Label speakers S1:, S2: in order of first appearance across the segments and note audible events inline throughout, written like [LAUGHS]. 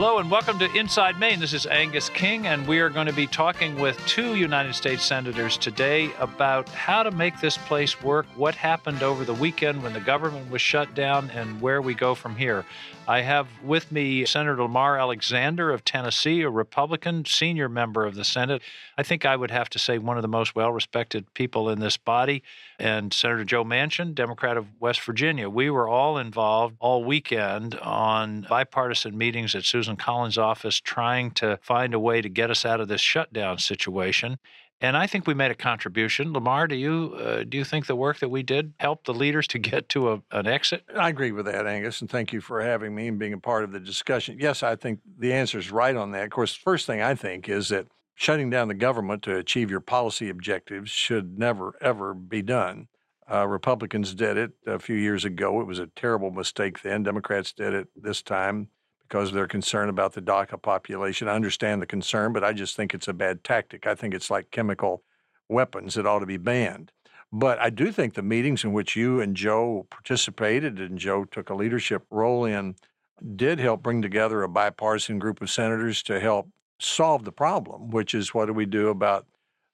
S1: Hello and welcome to Inside Maine. This is Angus King, and we are going to be talking with two United States senators today about how to make this place work, what happened over the weekend when the government was shut down, and where we go from here. I have with me Senator Lamar Alexander of Tennessee, a Republican senior member of the Senate. I think I would have to say one of the most well respected people in this body, and Senator Joe Manchin, Democrat of West Virginia. We were all involved all weekend on bipartisan meetings at Susan Collins' office trying to find a way to get us out of this shutdown situation. And I think we made a contribution. Lamar, do you uh, do you think the work that we did helped the leaders to [LAUGHS] get to a, an exit?
S2: I agree with that, Angus, and thank you for having me and being a part of the discussion. Yes, I think the answer is right on that. Of course, the first thing I think is that shutting down the government to achieve your policy objectives should never ever be done. Uh, Republicans did it a few years ago. It was a terrible mistake then. Democrats did it this time because they're concerned about the DACA population. I understand the concern, but I just think it's a bad tactic. I think it's like chemical weapons that ought to be banned. But I do think the meetings in which you and Joe participated and Joe took a leadership role in did help bring together a bipartisan group of senators to help solve the problem, which is what do we do about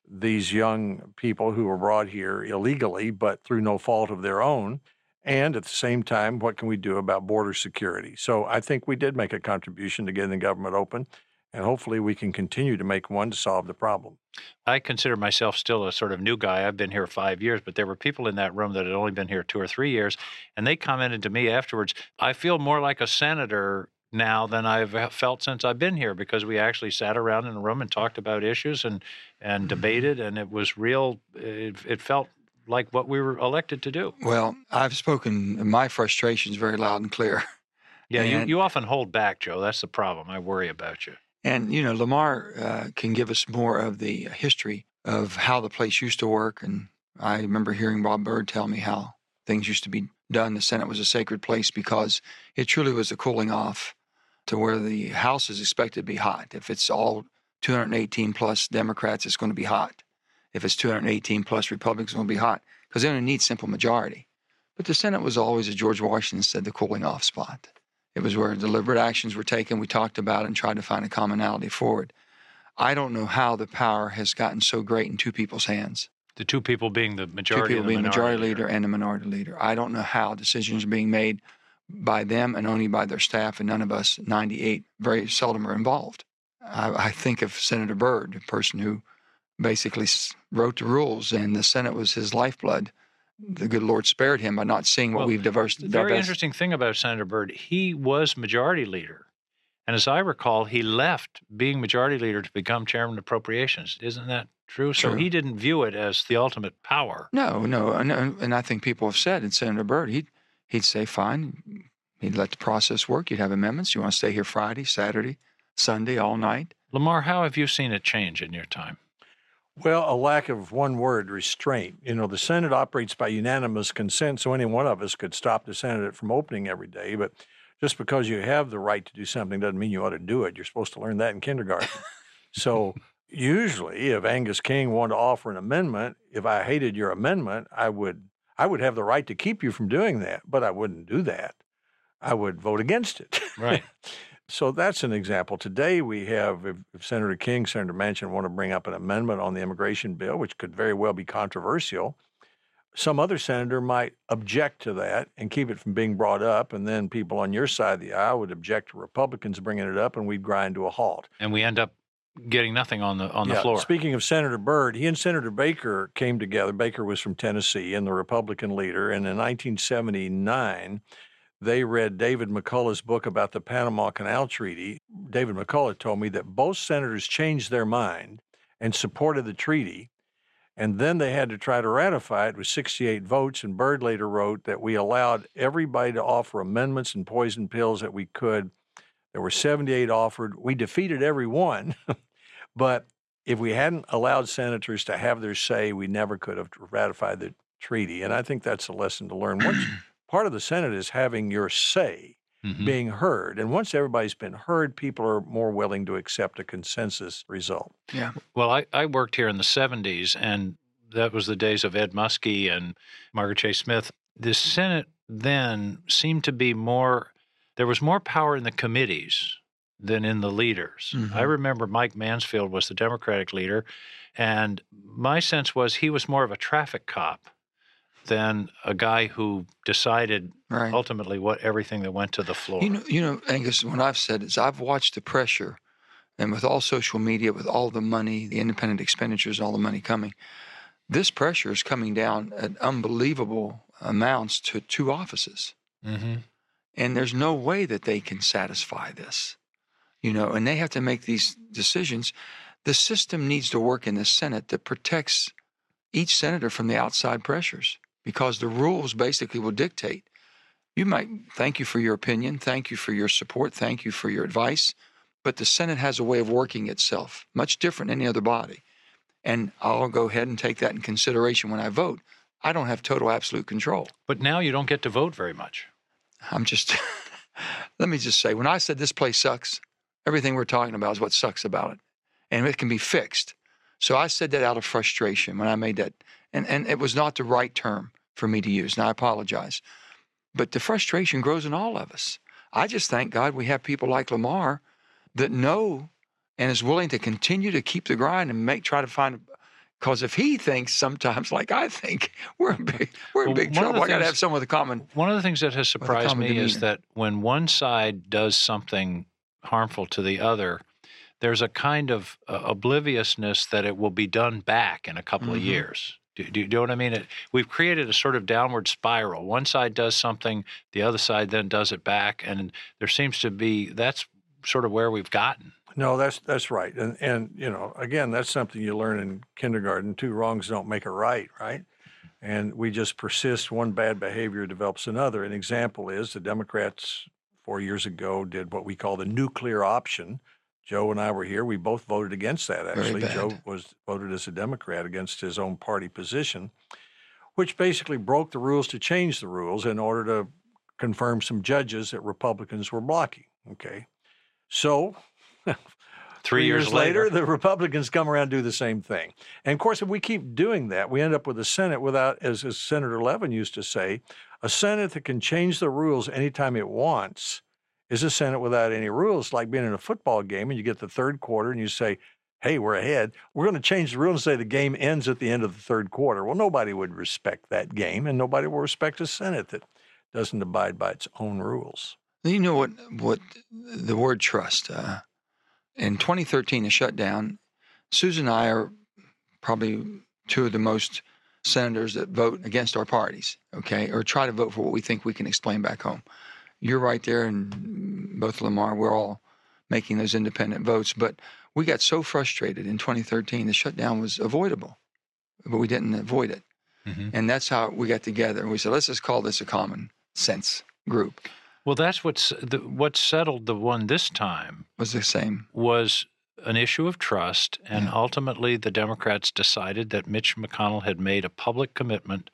S2: these young people who were brought here illegally, but through no fault of their own? And at the same time, what can we do about border security? So I think we did make a contribution to getting the government open, and hopefully we can continue to make one to solve the problem.
S1: I consider myself still a sort of new guy. I've been here five years, but there were people in that room that had only been here two or three years, and they commented to me afterwards, I feel more like a senator now than I've felt since I've been here because we actually sat around in a room and talked about issues and and mm-hmm. debated, and it was real. It, it felt like what we were elected to do.
S3: Well, I've spoken my frustrations very loud and clear.
S1: Yeah, and, you, you often hold back, Joe. That's the problem. I worry about you.
S3: And, you know, Lamar uh, can give us more of the history of how the place used to work. And I remember hearing Bob Byrd tell me how things used to be done. The Senate was a sacred place because it truly was a cooling off to where the House is expected to be hot. If it's all 218 plus Democrats, it's going to be hot if it's 218 plus Republicans, going to be hot because they only need simple majority. But the Senate was always, as George Washington said, the cooling off spot. It was where deliberate actions were taken. We talked about it and tried to find a commonality forward. I don't know how the power has gotten so great in two people's hands.
S1: The two people being the majority.
S3: Two people being the majority leader. leader and the minority leader. I don't know how decisions are being made by them and only by their staff, and none of us, 98, very seldom are involved. I, I think of Senator Byrd, a person who basically wrote the rules, and the Senate was his lifeblood. The good Lord spared him by not seeing what well, we've diverse.
S1: The very interesting thing about Senator Byrd, he was majority leader. And as I recall, he left being majority leader to become chairman of appropriations. Isn't that true? So he didn't view it as the ultimate power.
S3: No, no. And, and I think people have said in Senator Byrd, he'd, he'd say, fine, he'd let the process work. You'd have amendments. You want to stay here Friday, Saturday, Sunday, all night.
S1: Lamar, how have you seen it change in your time?
S2: Well, a lack of one word restraint. You know, the Senate operates by unanimous consent, so any one of us could stop the Senate from opening every day. But just because you have the right to do something doesn't mean you ought to do it. You're supposed to learn that in kindergarten. [LAUGHS] so usually, if Angus King wanted to offer an amendment, if I hated your amendment, I would I would have the right to keep you from doing that, but I wouldn't do that. I would vote against it.
S1: Right. [LAUGHS]
S2: So that's an example. Today we have, if, Senator King, Senator Manchin want to bring up an amendment on the immigration bill, which could very well be controversial, some other senator might object to that and keep it from being brought up, and then people on your side of the aisle would object to Republicans bringing it up, and we'd grind to a halt.
S1: And we end up getting nothing on the on the floor.
S2: Speaking of Senator Byrd, he and Senator Baker came together. Baker was from Tennessee and the Republican leader, and in 1979 they read David McCullough's book about the Panama Canal Treaty. David McCullough told me that both senators changed their mind and supported the treaty. And then they had to try to ratify it with 68 votes. And Byrd later wrote that we allowed everybody to offer amendments and poison pills that we could. There were 78 offered. We defeated every one. [LAUGHS] but if we hadn't allowed senators to have their say, we never could have ratified the treaty. And I think that's a lesson to learn. Once, [CLEARS THROAT] part of the Senate is having your say mm-hmm. being heard. And once everybody's been heard, people are more willing to accept a consensus result.
S1: Yeah. Well, I, I worked here in the 70s, and that was the days of Ed Muskie and Margaret Chase Smith. The Senate then seemed to be more, there was more power in the committees than in the leaders. I
S3: Mhm.
S1: remember Mike Mansfield was the Democratic leader, and my sense was he was more of a traffic cop than a guy who decided
S3: Right.
S1: ultimately what everything that went to the floor.
S3: You know, you know, Angus. What I've said is I've watched the pressure, and with all social media, with all the money, the independent expenditures, all the money coming, this pressure is coming down at unbelievable amounts to two offices,
S1: hmm
S3: and there's no way that they can satisfy this, you know. And they have to make these decisions. The system needs to work in the Senate that protects each senator from the outside pressures, because the rules basically will dictate you might thank you for your opinion, thank you for your support, thank you for your advice, but the Senate has a way of working itself, much different than any other body. And I'll go ahead and take that in consideration when I vote. I don't have total absolute control.
S1: But now you don't get to vote very much.
S3: I'm just, [LAUGHS] let me just say, when I said this place sucks, everything we're talking about is what sucks about it. And it can be fixed. So I said that out of frustration when I made that. And, and it was not the right term for me to use. And I apologize. But the frustration grows in all of us. I just thank God we have people like Lamar that know and is willing to continue to keep the grind and make try to find because if he thinks sometimes [LAUGHS] like I think, we're in big we're in
S1: Well,
S3: big trouble. I got to have someone with a common.
S1: One of the things that has surprised me is that when one side does something harmful to the other, there's a kind of uh, obliviousness that it will be done back in a couple of
S3: Mhm.
S1: years. Do, do, do you know what I mean? It, we've created a sort of downward spiral. One side does something, the other side then does it back, and there seems to be that's sort of where we've gotten.
S2: No, that's that's right. And and you know, again, that's something you learn in kindergarten. Two wrongs don't make a right, right? And we just persist. One bad behavior develops another. An example is the Democrats four years ago did what we call the nuclear option. Joe and I were here. We both voted against that. Actually. Joe was voted as a Democrat against his own party position, which basically broke the rules to change the rules in order to confirm some judges that Republicans were blocking. Okay, so [LAUGHS]
S1: Three, years, later,
S2: the Republicans come around and do the same thing. And of course, if we keep doing that, we end up with a Senate without, as, as Senator Levin used to say, a Senate that can change the rules anytime it wants is a Senate without any rules, like being in a football game and you get the third quarter and you say, hey, we're ahead. We're going to change the rules and say the game ends at the end of the third quarter. Well, nobody would respect that game, and nobody will respect a Senate that doesn't abide by its own rules.
S3: You know what? What the word trust? Uh, in 2013, the shutdown. Susan and I are probably two of the most senators that vote against our parties. Okay, or try to vote for what we think we can explain back home. You're right there, and both Lamar, we're all making those independent votes. But we got so frustrated in 2013, the shutdown was avoidable, but we didn't avoid it.
S1: Mhm.
S3: And that's how we got together. And we said, let's just call this a common sense group.
S1: Well, that's what's the, what settled the one this time
S3: Was the same.
S1: was an issue of trust, and
S3: Yeah.
S1: ultimately the Democrats decided that Mitch McConnell had made a public commitment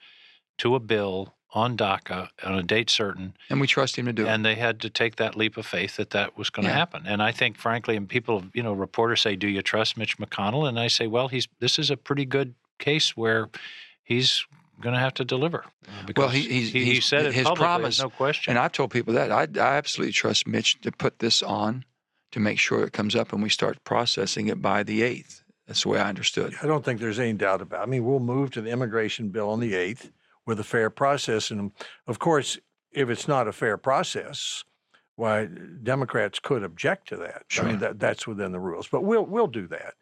S1: to a bill on DACA on a date certain,
S3: And we trust him to do it.
S1: and they had to take that leap of faith that that was going to
S3: Yeah.
S1: happen. And I think, frankly, and people, you know, reporters say, "Do you trust Mitch McConnell?" And I say, "Well, he's this is a pretty good case where he's going to have to deliver." Because
S3: he- he's-
S1: he, he
S3: he's-
S1: said it
S3: his
S1: publicly,
S3: promise-
S1: no question.
S3: And I've told people that I, I absolutely trust Mitch to put this on to make sure it comes up and we start processing it by the 8th. That's the way I understood.
S2: I don't think there's any doubt about. It. I mean, we'll move to the immigration bill on the eighth with a fair process, and of course, if it's not a fair process, why Democrats could object to that. I mean, that that's within the rules. But we'll we'll do that.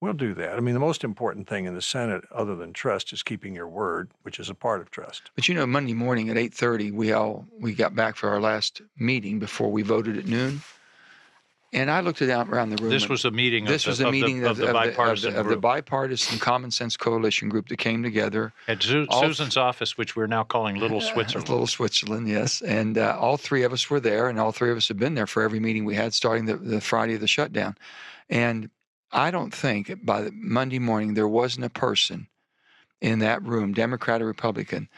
S2: We'll do that. I mean, the most important thing in the Senate, other than trust, is keeping your word, which is a part of trust.
S3: But you know, Monday morning at 8:30, we all we got back for our last meeting before we voted at noon. And I looked around around the room.
S1: this was a meeting.
S3: this
S1: of
S3: was
S1: the,
S3: a
S1: of the-
S3: meeting
S1: of, the,
S3: of,
S1: bipartisan
S3: of, the, of the bipartisan common sense coalition group that came together.
S1: at Su- Susan's office, which we're now calling Little [LAUGHS] Switzerland.
S3: Little Switzerland, yes. And uh, all three of us were there, and all three of us have been there for every meeting we had starting the, the Friday of the shutdown. And I don't think by the Monday morning there wasn't a person in that room, Democrat or Republican,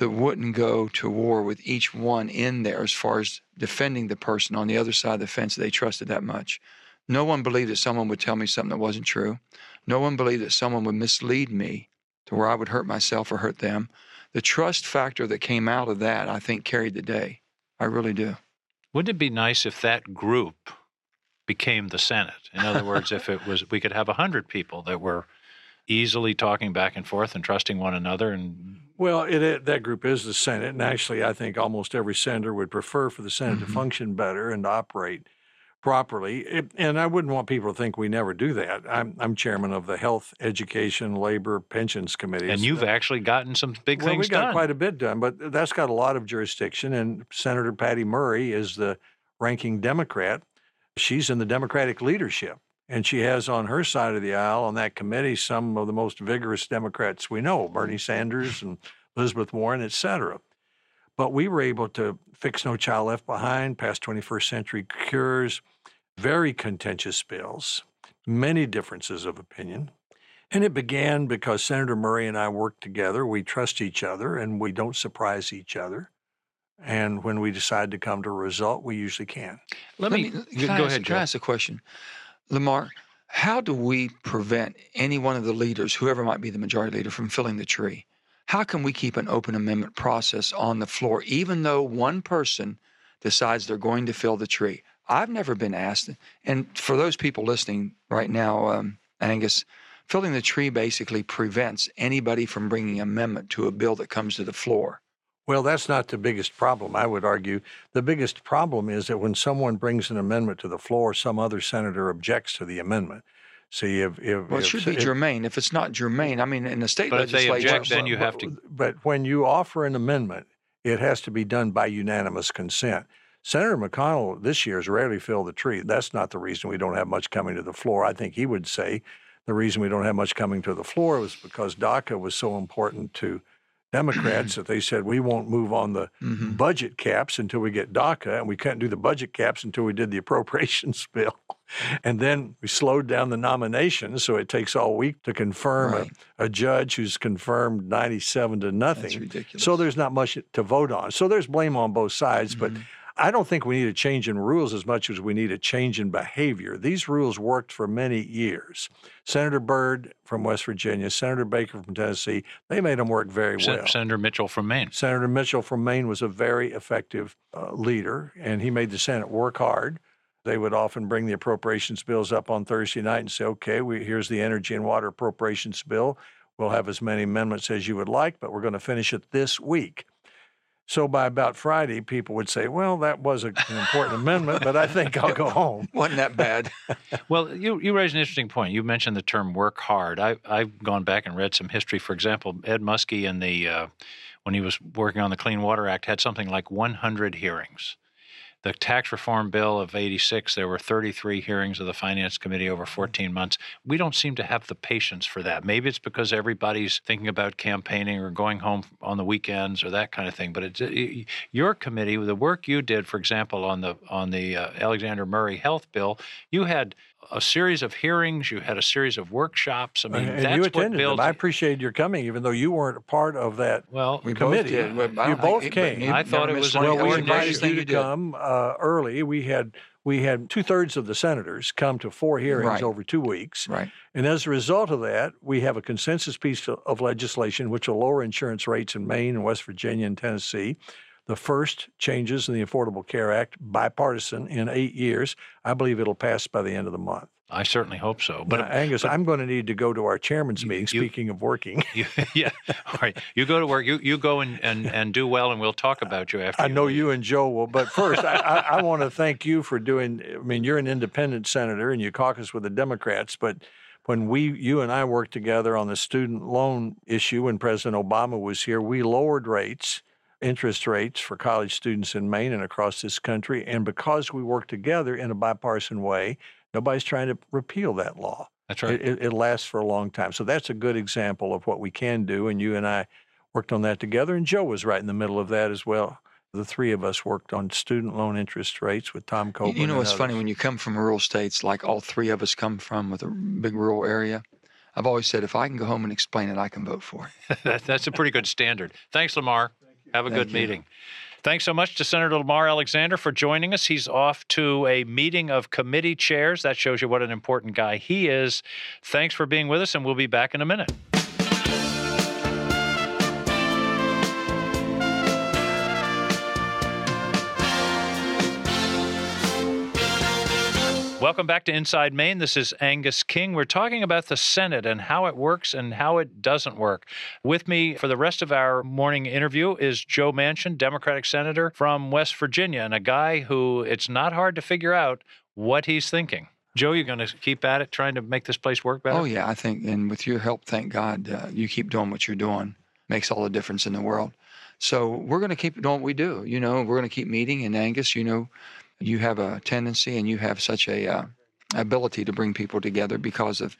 S3: that wouldn't go to war with each one in there as far as defending the person on the other side of the fence they trusted that much. No one believed that someone would tell me something that wasn't true. No one believed that someone would mislead me to where I would hurt myself or hurt them the trust factor that came out of that, I think, carried the day. I really do.
S1: Wouldn't it be nice if that group became the Senate. In other words, if it was, we could have 100 people that were easily talking back and forth and trusting one another and
S2: well it, it, that group is the senate and actually i think almost every senator would prefer for the senate
S3: Mhm.
S2: to function better and operate properly It- and i wouldn't want people to think we never do that i'm, I'm chairman of the health education labor pensions Committee,
S1: and you've
S2: Uh,
S1: actually gotten some big
S2: well,
S1: things
S2: we got
S1: done.
S2: quite a bit done, but that's got a lot of jurisdiction. And Senator Patty Murray is the ranking Democrat. She's in the Democratic leadership, and she has on her side of the aisle on that committee some of the most vigorous Democrats we know: Bernie mm-hmm. Sanders and Elizabeth Warren, et cetera. But we were able to fix No Child Left Behind, pass 21st Century Cures, very contentious bills, many differences of opinion. And it began because Senator Murray and I work together. We trust each other and we don't surprise each other. And when we decide to come to a result, we usually can.
S1: Let, me,
S3: can
S1: go go
S3: ask,
S1: ahead,
S3: Can I ask a question? Lamar, how do we prevent any one of the leaders, whoever might be the majority leader, from filling the tree? How can we keep an open amendment process on the floor, even though one person decides they're going to fill the tree? I've never been asked. And for those people listening right now, um, Angus, filling the tree basically prevents anybody from bringing amendment to a bill that comes to the floor.
S2: Well, that's not the biggest problem, I would argue. The biggest problem is that when someone brings an amendment to the floor, some other senator objects to the amendment. See, if, if
S3: Well, it
S2: if-
S3: should be
S2: if-
S3: germane. If it's not germane, I mean, in the state
S1: But if they object, then you have to-
S2: But when you offer an amendment, it has to be done by unanimous consent. Senator McConnell this year has rarely filled the tree. That's not the reason we don't have much coming to the floor. I think he would say the reason we don't have much coming to the floor was because DACA was so important to Democrats that they said we won't move on the
S3: Mhm.
S2: budget caps until we get DACA, and we couldn't do the budget caps until we did the appropriations [LAUGHS] bill. And then we slowed down the nominations, so it takes all week to confirm
S3: Right.
S2: a, a judge who's confirmed 97 to nothing. So there's not much to vote on. So there's blame on both sides, but
S3: Mhm.
S2: I don't think we need a change in rules as much as we need a change in behavior. These rules worked for many years. Senator Byrd from West Virginia, Senator Baker from Tennessee, they made them work very
S1: Sen-
S2: well.
S1: Senator Mitchell from Maine.
S2: Senator Mitchell from Maine was a very effective uh, leader, and he made the Senate work hard. They would often bring the appropriations bills up on Thursday night and say, okay, we, here's the energy and water appropriations bill. We'll have as many amendments as you would like, but we're going to finish it this week. So by about Friday, people would say, well, that was an important [LAUGHS] amendment, but I think I'll go home. [LAUGHS]
S3: wasn't that bad. [LAUGHS]
S1: Well, you, you raise an interesting point. You mentioned the term work hard. I, I've gone back and read some history. For example, Ed Muskie in the uh, when he was working on the Clean Water Act had something like 100 hearings. The tax reform bill of 86, there were 33 hearings of the Finance Committee over 14 months. We don't seem to have the patience for that. Maybe it's because everybody's thinking about campaigning or going home on the weekends or that kind of thing. But it's, it, your committee, the work you did, for example, on the on the uh, Alexander Murray Health Bill, you had a series of hearings, you had a series of workshops. I mean,
S2: and
S1: that's
S2: you
S1: what
S2: attended
S1: builds.
S2: them. I appreciated your coming, even though you weren't a part of that
S1: well,
S3: We
S2: Committee.
S3: both did. Well, I
S2: You both
S3: think-
S2: came.
S1: I thought it was
S3: one
S1: an
S2: Well, we invited you
S3: you
S2: to come uh, early. We had we had two thirds of the senators come to four hearings
S3: Right.
S2: over two weeks,
S3: Right.
S2: and as a result of that, we have a consensus piece of- of legislation which will lower insurance rates in Maine and West Virginia and Tennessee. The first changes in the Affordable Care Act, bipartisan in eight years. I believe it'll pass by the end of the month.
S1: I certainly hope so.
S2: But
S1: But
S2: Angus, I'm going to need to go to our chairman's
S1: You-
S2: meeting.
S1: you-
S2: Speaking of working, [LAUGHS]
S1: you, yeah, all right. You go to work. You you go and, and, and do well, and we'll talk about you after.
S2: I know
S1: leave.
S2: you and Joe will, but first, I, I, I want to thank you for doing. I mean, you're an independent senator and you caucus with the Democrats, but when we, you and I worked together on the student loan issue when President Obama was here, we lowered rates, interest rates for college students in Maine and across this country. And because we work together in a bipartisan way, nobody's trying to repeal that law.
S1: That's right.
S2: It, it, it lasts for a long time. So that's a good example of what we can do. And you and I worked on that together. And Joe was right in the middle of that as well. The three of us worked on student loan interest rates with Tom
S3: You-
S2: Copeland.
S3: You know
S2: and
S3: what's funny when you come from rural states, like all three of us come from, with a big rural area. I've always said, if I can go home and explain it, I can vote for it. [LAUGHS]
S1: that's a pretty good standard. Thanks, Lamar. Have a
S3: Thank
S1: good
S3: you.
S1: meeting. Thanks so much to Senator Lamar Alexander for joining us. He's off to a meeting of committee chairs. That shows you what an important guy he is. Thanks for being with us, and we'll be back in a minute. Welcome back to Inside Maine. This is Angus King. We're talking about the Senate and how it works and how it doesn't work. With me for the rest of our morning interview is Joe Manchin, Democratic Senator from West Virginia, and a guy who it's not hard to figure out what he's thinking. Joe, you're going to keep at it, trying to make this place work better?
S3: Oh, yeah, I think, and with your help, thank God, uh, you keep doing what you're doing. Makes all the difference in the world. So we're going to keep doing what we do. You know, we're going to keep meeting. And Angus, you know, you have a tendency and you have such a uh, ability to bring people together because of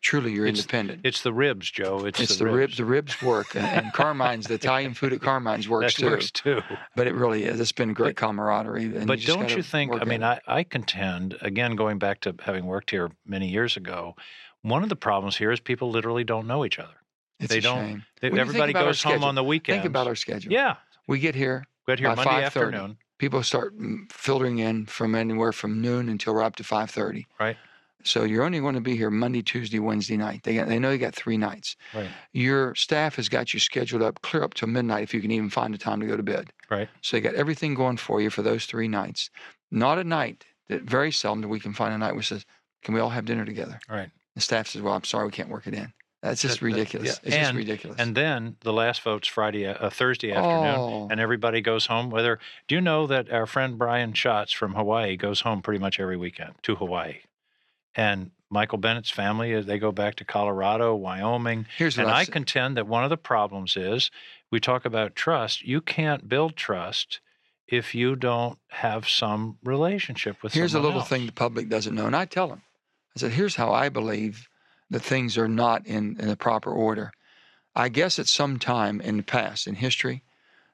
S3: truly you're
S1: It's-
S3: independent.
S1: It's the ribs, Joe. It's,
S3: It's the, ribs. The ribs work, and, and [LAUGHS] Carmine's the Italian food at Carmine's works
S1: that
S3: too.
S1: works too.
S3: But it really is. It's been great camaraderie. And
S1: But
S3: just
S1: don't you think? I mean. I, I contend, again, going back to having worked here many years ago, one of the problems here is people literally don't know each other.
S3: it's
S1: they
S3: a
S1: don't-
S3: shame.
S1: They,
S3: you
S1: everybody goes home on the weekend.
S3: Think about our schedule.
S1: Yeah.
S3: We get here.
S1: Get here Monday
S3: 5:30.
S1: afternoon.
S3: People start filtering in from anywhere from noon until we're up to five thirty.
S1: Right.
S3: So you're only going to be here Monday, Tuesday, Wednesday night. They got, they know you got three nights.
S1: Right.
S3: Your staff has got you scheduled up clear up till midnight if you can even find the time to go to bed.
S1: Right.
S3: So you got everything going for you for those three nights. Not a night that very seldom do we can find a night where says, "Can we all have dinner together?"
S1: Right.
S3: The staff says, "Well, I'm sorry, we can't work it in." That's just
S1: That- that-
S3: ridiculous.
S1: yeah.
S3: It's just
S1: And-
S3: ridiculous.
S1: And then the last vote's Friday, uh, Thursday afternoon,
S3: oh,
S1: and everybody goes home. Whether do you know that our friend Brian Schatz from Hawaii goes home pretty much every weekend to Hawaii, and Michael Bennet's family uh, they go back to Colorado, Wyoming,
S3: here's
S1: and I contend that one of the problems is we talk about trust. You can't build trust if you don't have some relationship with
S3: Here's a little
S1: else.
S3: thing the public doesn't know. And I tell them, I said, here's how I believe that things are not in, in the proper order. I guess at some time in the past, in history,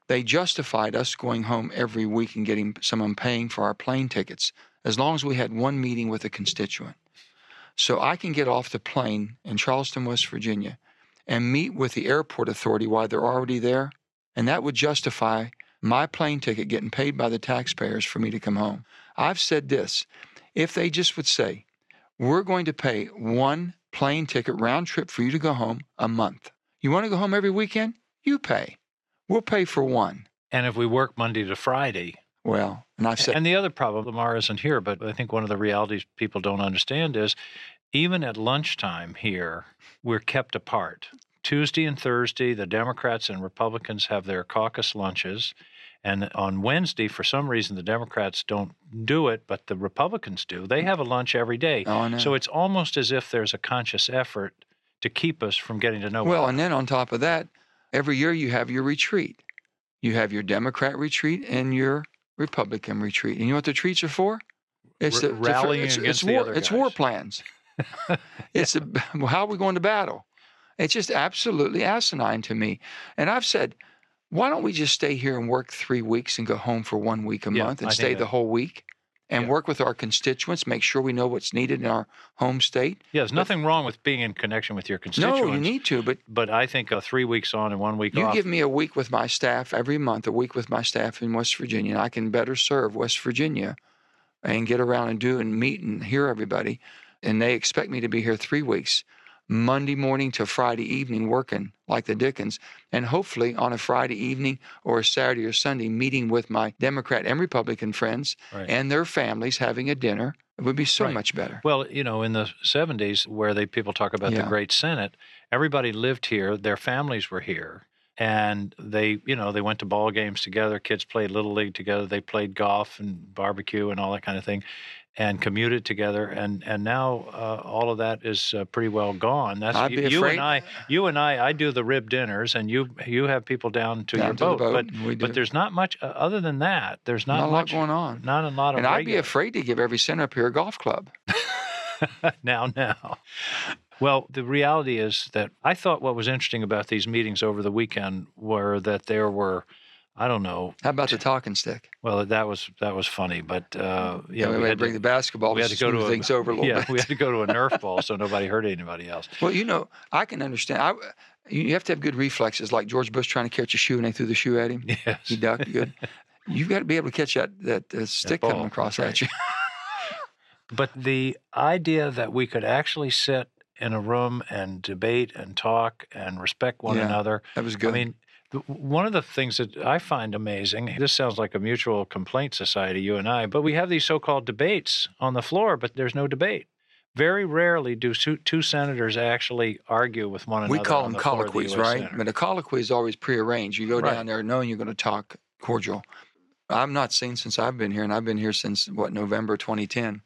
S3: they justified us going home every week and getting someone paying for our plane tickets as long as we had one meeting with a constituent. So I can get off the plane in Charleston, West Virginia, and meet with the airport authority while they're already there, and that would justify my plane ticket getting paid by the taxpayers for me to come home. I've said this if they just would say, we're going to pay one plane ticket round trip for you to go home a month. You want to go home every weekend? You pay. We'll pay for one.
S1: and if we work Monday to Friday,
S3: Well, and I've said,
S1: And the other problem, Lamar isn't here, but I think one of the realities people don't understand is even at lunchtime here, we're kept apart. Tuesday and Thursday, the Democrats and Republicans have their caucus lunches. And on Wednesday, for some reason, the Democrats don't do it, but the Republicans do. They have a lunch every day.
S3: oh, no.
S1: So it's almost as if there's a conscious effort to keep us from getting to know
S3: well, and then on top of that, every year you have your retreat. You have your Democrat retreat and your Republican retreat. And you know what the retreats are for? It's
S1: R-
S3: to-
S1: rallying
S3: it's,
S1: against
S3: it's
S1: the
S3: war,
S1: other
S3: It's war
S1: guys. [LAUGHS]
S3: plans. it's a, [LAUGHS] how are we going to battle? It's just absolutely asinine to me. And I've said, why don't we just stay here and work three weeks and go home for one week a
S1: Yeah,
S3: month and
S1: I
S3: stay the whole week and
S1: Yeah.
S3: work with our constituents, make sure we know what's needed in our home state?
S1: Yeah, there's nothing wrong with being in connection with your constituents.
S3: No, you need to, but
S1: but I think uh, three weeks on and one week
S3: You
S1: off.
S3: give me a week with my staff every month, a week with my staff in West Virginia, and I can better serve West Virginia and get around and do and meet and hear everybody. And they expect me to be here three weeks, Monday morning to Friday evening, working like the Dickens, and hopefully on a Friday evening or a Saturday or Sunday, meeting with my Democrat and Republican friends
S1: Right.
S3: and their families, having a dinner. It would be so
S1: Right.
S3: much better.
S1: Well, you know, in the 70s, where they people talk about the Great Senate, everybody lived here. Their families were here, and they, you know, they went to ball games together. Kids played little league together. They played golf and barbecue and all that kind of thing, and commuted together. And and now uh, all of that is uh, pretty well gone. That's
S3: I'd
S1: you, you and I. You and I. I do the rib dinners, and you you have people down to
S3: Down
S1: your
S3: to the
S1: boat.
S3: boat,
S1: But
S3: and we do.
S1: but there's not much uh, other than that. There's not,
S3: Not a lot going on.
S1: Not a lot of.
S3: And I'd be afraid to give every center up here a golf club. [LAUGHS]
S1: now, now. Well, the reality is that I thought what was interesting about these meetings over the weekend were that there were, I don't know.
S3: How about the talking stick?
S1: Well, that was that was funny, but uh, yeah,
S3: we,
S1: we
S3: had to bring the basketball
S1: we had to go to a,
S3: things over a little [LAUGHS]
S1: yeah,
S3: bit.
S1: we had to go to a Nerf ball so nobody hurt anybody else.
S3: Well, you know, I can understand. I, you have to have good reflexes, like George Bush trying to catch a shoe and they threw the shoe at him.
S1: Yes.
S3: He ducked good. [LAUGHS] You've got to be able to catch that that uh, stick
S1: ball,
S3: coming across
S1: that's
S3: at you. [LAUGHS]
S1: But the idea that we could actually sit in a room and debate and talk and respect one
S3: Yeah,
S1: another
S3: That was good.
S1: I mean, One of the things that I find amazing, this sounds like a mutual complaint society, you and I, but we have these so called debates on the floor, but there's no debate. Very rarely do two, two senators actually argue with one another.
S3: We call them
S1: the the
S3: colloquies,
S1: US
S3: right?
S1: Senate.
S3: But a colloquy is always prearranged. You go
S1: Right.
S3: down there knowing you're going to talk cordial. I've not seen since I've been here, and I've been here since what November 2010.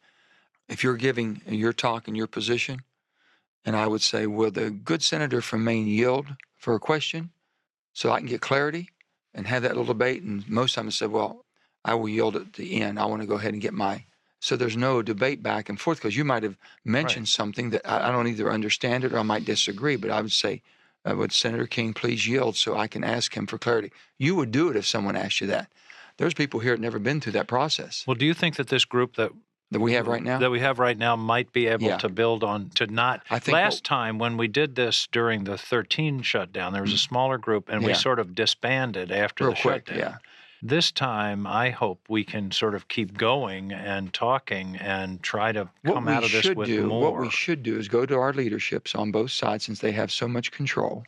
S3: If you're giving your talk and your position, and I would say, will the good senator from Maine yield for a question so I can get clarity and have that little debate? And most times I said, well, I will yield at the end. I want to go ahead and get my. So there's no debate back and forth because you might have mentioned something that I, I don't either understand it or I might disagree. But I would say, uh, would Senator King please yield so I can ask him for clarity? You would do it if someone asked you that. There's people here that never been through that process
S1: Well, do you think that this group that
S3: that we have right now.
S1: that we have right now might be able
S3: Yeah.
S1: to build on to not
S3: I think
S1: last
S3: what-
S1: time when we did this during the 13 shutdown there was a smaller group and we
S3: Mm.
S1: Sort of disbanded after
S3: real
S1: the
S3: quick,
S1: shutdown
S3: yeah.
S1: this time i hope we can sort of keep going and talking and try to
S3: What
S1: come out of this with
S3: do,
S1: more
S3: what we should do, is go to our leaderships on both sides since they have so much control,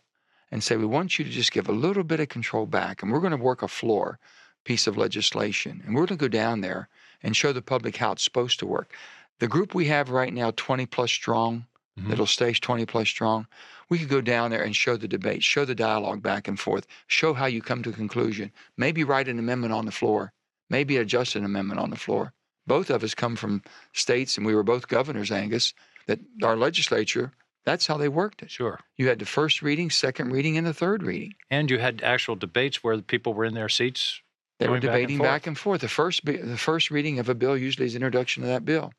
S3: and say we want you to just give a little bit of control back, and we're going to work a floor piece of legislation, and we're going to go down there and show the public how it's supposed to work. The group we have right now, 20 plus strong,
S1: Mhm.
S3: that'll stay 20 plus strong. We could go down there and show the debate, show the dialogue back and forth, show how you come to a conclusion. Maybe write an amendment on the floor, maybe adjust an amendment on the floor. Both of us come from states, and we were both governors, Angus, that our legislature, that's how they worked it.
S1: sure
S3: You had the first reading, second reading, and the third reading.
S1: and you had actual debates where the people were in their seats
S3: They were
S1: Going back and
S3: debating back and forth. The first, the first reading of a bill usually is introduction of that bill.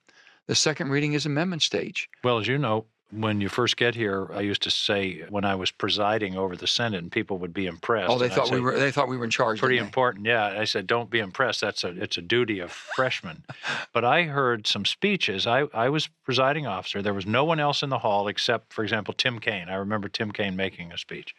S3: The second reading is amendment stage.
S1: well as you know when you first get here i used to say when i was presiding over the senate and people would be impressed
S3: Oh, they thought we were. They thought we were in charge.
S1: pretty important. Yeah, I said, don't be impressed. That's a it's a duty of freshmen. [LAUGHS] but I heard some speeches. I I was presiding officer. There was no one else in the hall except, for example, Tim Kaine. I remember Tim Kaine making a speech,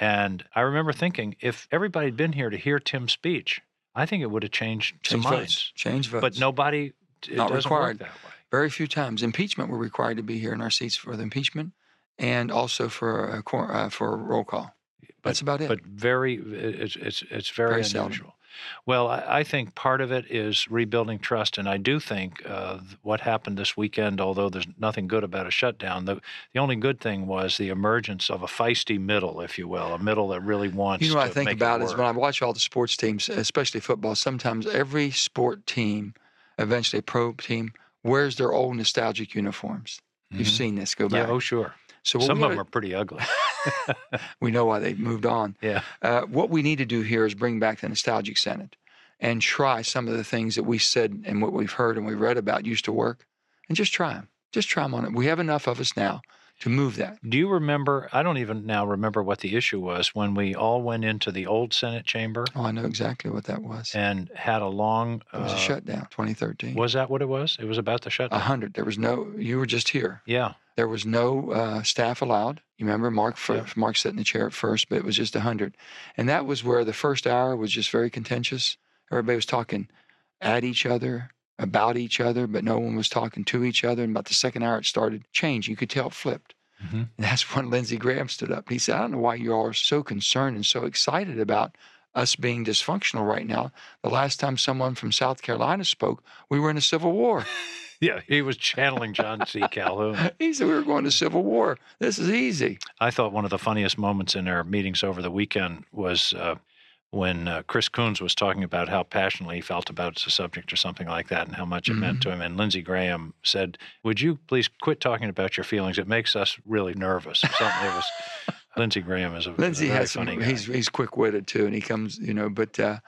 S1: and I remember thinking, if everybody had been here to hear Tim's speech, I think it would have changed some
S3: Change
S1: minds.
S3: votes. Change votes.
S1: But nobody. It
S3: Not
S1: doesn't
S3: required.
S1: work that way.
S3: Very few times. Impeachment, we're required to be here in our seats for the impeachment, and also for a uh, for a roll call. That's about it.
S1: but very it's it's it's very,
S3: Very seldom.
S1: Well, I, I think part of it is rebuilding trust, and I do think uh, what happened this weekend, although there's nothing good about a shutdown, the the only good thing was the emergence of a feisty middle, if you will, a middle that really wants.
S3: you know what I think about
S1: it
S3: is when I watch all the sports teams, especially football. Sometimes every sport team, eventually a pro team, wears their old nostalgic uniforms. You've
S1: Mhm.
S3: seen this go back.
S1: Yeah, oh sure.
S3: So
S1: Some of them are pretty ugly. [LAUGHS] [LAUGHS]
S3: we know why they moved on.
S1: Yeah.
S3: Uh, what we need to do here is bring back the nostalgic Senate and try some of the things that we said and what we've heard and we've read about used to work, and just try them. Just try them on it. We have enough of us now to move that.
S1: Do you remember? I don't even now remember what the issue was when we all went into the old Senate chamber
S3: Oh, I know exactly what that was.
S1: and had a long.
S3: It was a
S1: uh,
S3: shutdown, 2013.
S1: Was that what it was? It was about the
S3: A
S1: shutdown.
S3: hundred. There was no. You were just here.
S1: Yeah.
S3: There was no uh, staff allowed. You remember Mark? fir-
S1: Yeah.
S3: Mark sat in the chair at first, but it was just a hundred, and that was where the first hour was just very contentious. Everybody was talking at each other, about each other, but no one was talking to each other. And about the second hour, it started change. You could tell it flipped.
S1: Mhm.
S3: And [LAUGHS] that's when Lindsey Graham stood up. He said, "I don't know why you all are so concerned and so excited about." Us being dysfunctional right now. The last time someone from South Carolina spoke, we were in a civil war. [LAUGHS]
S1: Yeah, he was channeling John C. [LAUGHS] Calhoun.
S3: he said we were going to civil war. This is easy.
S1: I thought one of the funniest moments in our meetings over the weekend was uh, when uh, Chris Coons was talking about how passionately he felt about the subject or something like that and how much it meant to him. And Lindsey Graham said, Would you please quit talking about your feelings? It makes us really nervous. Something was. [LAUGHS] Lindsey Graham is a, very
S3: has some,
S1: funny guy.
S3: he's he's quick witted too, and he comes, you know. But uh,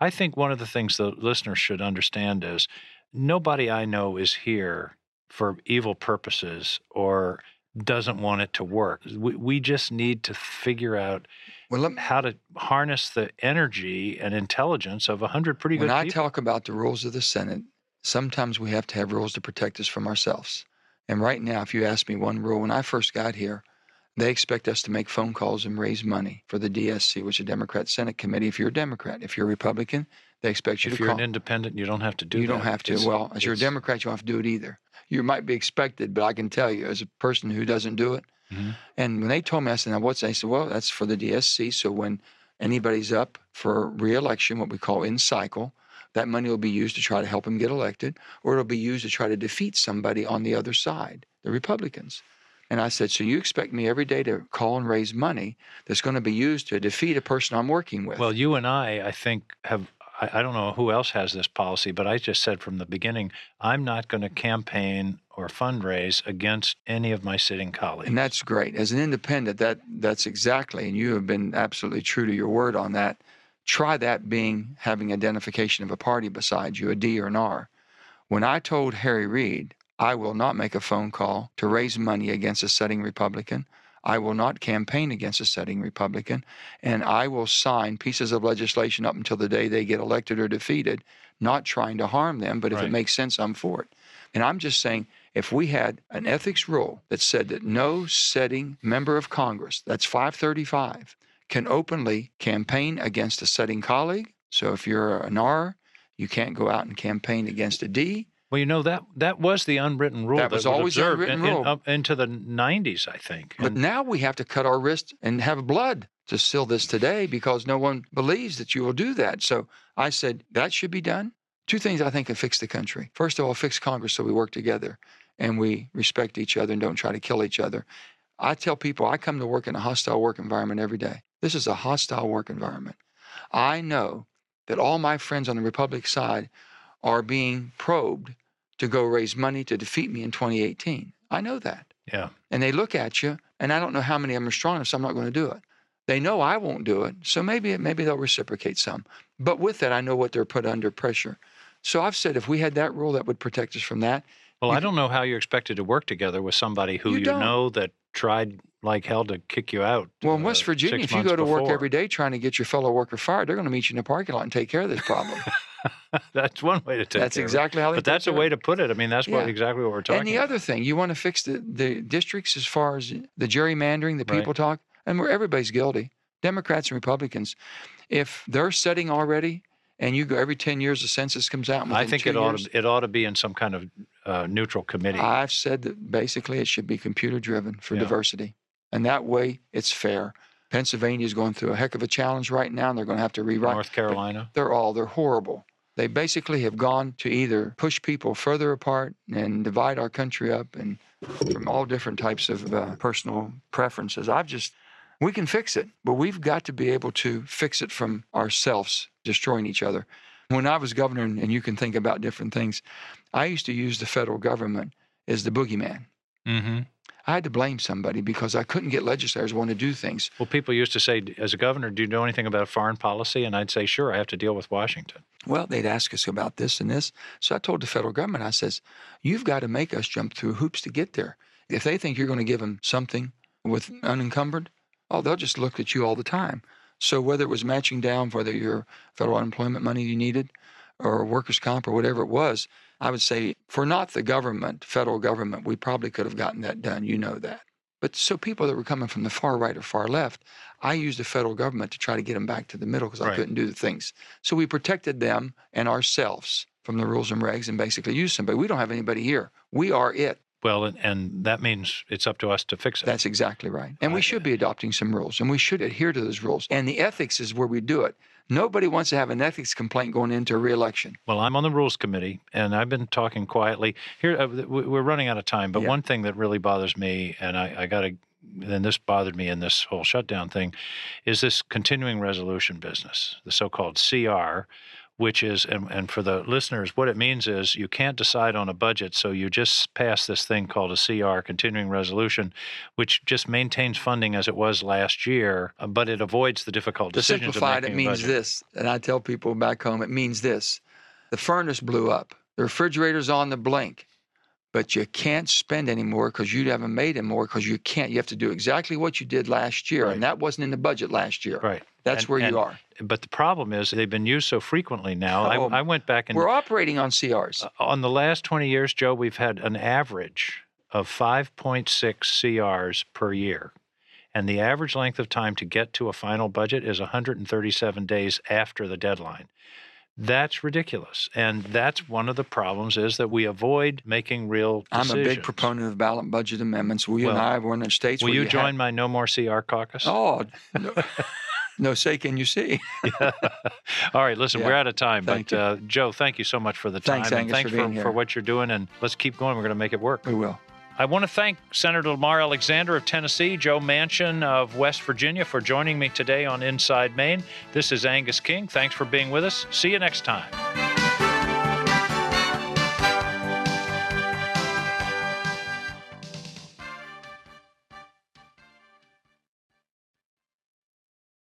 S1: I think one of the things the listeners should understand is nobody I know is here for evil purposes or doesn't want it to work. We, we just need to figure out
S3: well,
S1: how to harness the energy and intelligence of a hundred pretty good.
S3: when I
S1: people.
S3: talk about the rules of the Senate, sometimes we have to have rules to protect us from ourselves. And right now, if you ask me one rule, when I first got here, they expect us to make phone calls and raise money for the DSC, which is a Democrat Senate committee. If you're a Democrat, if you're a Republican, they expect you
S1: if
S3: to
S1: you're
S3: call.
S1: an independent, you don't have to do it.
S3: you
S1: that.
S3: don't have to.
S1: It's-
S3: well, as you're a Democrat, you don't have to do it either. You might be expected, but I can tell you, as a person who doesn't do it,
S1: Mhm.
S3: and when they told me, I said, "Now what's?" that?" They said, "Well, that's for the DSC. So when anybody's up for reelection, what we call in cycle, that money will be used to try to help them get elected, or it'll be used to try to defeat somebody on the other side, the Republicans. And I said, So you expect me every day to call and raise money that's going to be used to defeat a person I'm working with?
S1: Well, you and I, I think, have I, I don't know who else has this policy, but I just said from the beginning, I'm not going to mm-hmm. campaign or fundraise against any of my sitting colleagues.
S3: And that's great. As an independent, that that's exactly, and you have been absolutely true to your word on that. Try that being having identification of a party beside you, a D or an R. When I told Harry Reid, I will not make a phone call to raise money against a sitting Republican. I will not campaign against a sitting Republican, and I will sign pieces of legislation up until the day they get elected or defeated, not trying to harm them, but if
S1: Right.
S3: it makes sense, I'm for it. And I'm just saying, if we had an ethics rule that said that no sitting member of Congress, that's 535, can openly campaign against a sitting colleague. So if you're an R, you can't go out and campaign against a D.
S1: Well, you know that that was the unwritten rule
S3: That was always the
S1: observed
S3: unwritten
S1: in- in- up into the 90s, I think.
S3: But
S1: And-
S3: now we have to cut our wrist and have blood to seal this today because no one believes that you will do that. So I said that should be done. Two things I think can fix the country. First of all, fix Congress so we work together and we respect each other and don't try to kill each other. I tell people I come to work in a hostile work environment every day. This is a hostile work environment. I know that all my friends on the Republic side are being probed to go raise money to defeat me in 2018. I know that
S1: yeah.
S3: and they look at you, and I don't know how many of them are strong enough, so I'm not going to do it. They know I won't do it, so maybe maybe they'll reciprocate some. But with that, I know what they're put under pressure. So I've said if we had that rule, that would protect us from that.
S1: Well,
S3: You
S1: I don't know how you're expected to work together with somebody who
S3: You
S1: you, know that tried like hell to kick you out.
S3: Well, in
S1: uh,
S3: West Virginia, if you go to work every day trying to get your fellow worker fired, they're going to meet you in the parking lot and take care of this problem. [LAUGHS]
S1: that's one way to take it.
S3: that's
S1: care of it.
S3: exactly how they.
S1: But that's a way to put it. I mean, that's what exactly what we're talking
S3: And the
S1: about.
S3: other thing, you want to fix the, the districts as far as the gerrymandering, the
S1: Right.
S3: people talk, and where everybody's guilty, Democrats and Republicans. If they're setting already, and you go every ten years, the census comes out. and
S1: I think it ought to, it ought to be in some kind of uh, neutral committee.
S3: I've said that basically it should be computer driven for
S1: Yeah.
S3: diversity, and that way it's fair. Pennsylvania is going through a heck of a challenge right now, and they're going to have to rewrite.
S1: North Carolina.
S3: They're all they're horrible. They basically have gone to either push people further apart and divide our country up, and from all different types of uh, personal preferences. I've just we can fix it, but we've got to be able to fix it from ourselves destroying each other. When I was governor, and and you can think about different things, I used to use the federal government as the boogeyman.
S1: hmm
S3: I had to blame somebody because I couldn't get legislators to want to do things.
S1: Well, people used to say, as a governor, do you know anything about foreign policy? And I'd say, sure, I have to deal with Washington.
S3: Well, they'd ask us about this and this. So I told the federal government, I says, you've got to make us jump through hoops to get there. If they think you're going to give them something with unencumbered, oh, they'll just look at you all the time. So whether it was matching down, whether your federal unemployment money you needed, or workers' comp, or whatever it was, I would say for not the government, federal government, we probably could have gotten that done. You know that. But so people that were coming from the far right or far left, I used the federal government to try to get them back to the middle because I couldn't do the things. So we protected them and ourselves from the rules and regs and basically used somebody. We don't have anybody here. We are it.
S1: Well, and, and that means it's up to us to fix it.
S3: That's exactly right. And we should be adopting some rules and we should adhere to those rules. And the ethics is where we do it. Nobody wants to have an ethics complaint going into a reelection.
S1: Well, I'm on the rules committee, and I've been talking quietly. Here, uh, we- we're running out of time, but
S3: Yeah.
S1: one thing that really bothers me, and I, I got to, and this bothered me in this whole shutdown thing, is this continuing resolution business, the so-called CR, which is, and, and for the listeners, what it means is you can't decide on a budget, so you just pass this thing called a CR, continuing resolution, which just maintains funding as it was last year, uh, but it avoids the difficult
S3: To
S1: decisions.
S3: simplify it, it means this. And I tell people back home, it means this. The furnace blew up. The refrigerator's on the blink, but you can't spend anymore because you haven't made it more because you can't. You have to do exactly what you did last year.
S1: Right.
S3: And that wasn't in the budget last year.
S1: Right.
S3: That's
S1: And-
S3: where
S1: and-
S3: you are.
S1: But the problem is they've been used so frequently now.
S3: Oh,
S1: I, I went back and
S3: We're operating on CRs.
S1: uh, on the last 20 years, Joe, we've had an average of 5.6 CRs per year. And the average length of time to get to a final budget is 137 days after the deadline. That's ridiculous. And that's one of the problems is that we avoid making real
S3: I'm a big proponent of balanced budget amendments. We and
S1: Well,
S3: I were in the states
S1: Will you
S3: you
S1: join
S3: had-
S1: my No More CR caucus?
S3: Oh, [LAUGHS] no, No say can you see. [LAUGHS]
S1: All right, listen,
S3: Yeah.
S1: we're out of time,
S3: Thank
S1: but uh, Joe, thank you so much for the time.
S3: Thanks,
S1: and
S3: Angus,
S1: thanks
S3: for being
S1: for,
S3: here.
S1: what you're doing, and let's keep going. We're going to make it work.
S3: We will.
S1: I want to thank Senator Lamar Alexander of Tennessee, Joe Manchin of West Virginia for joining me today on Inside Maine. This is Angus King. Thanks for being with us. See you next time.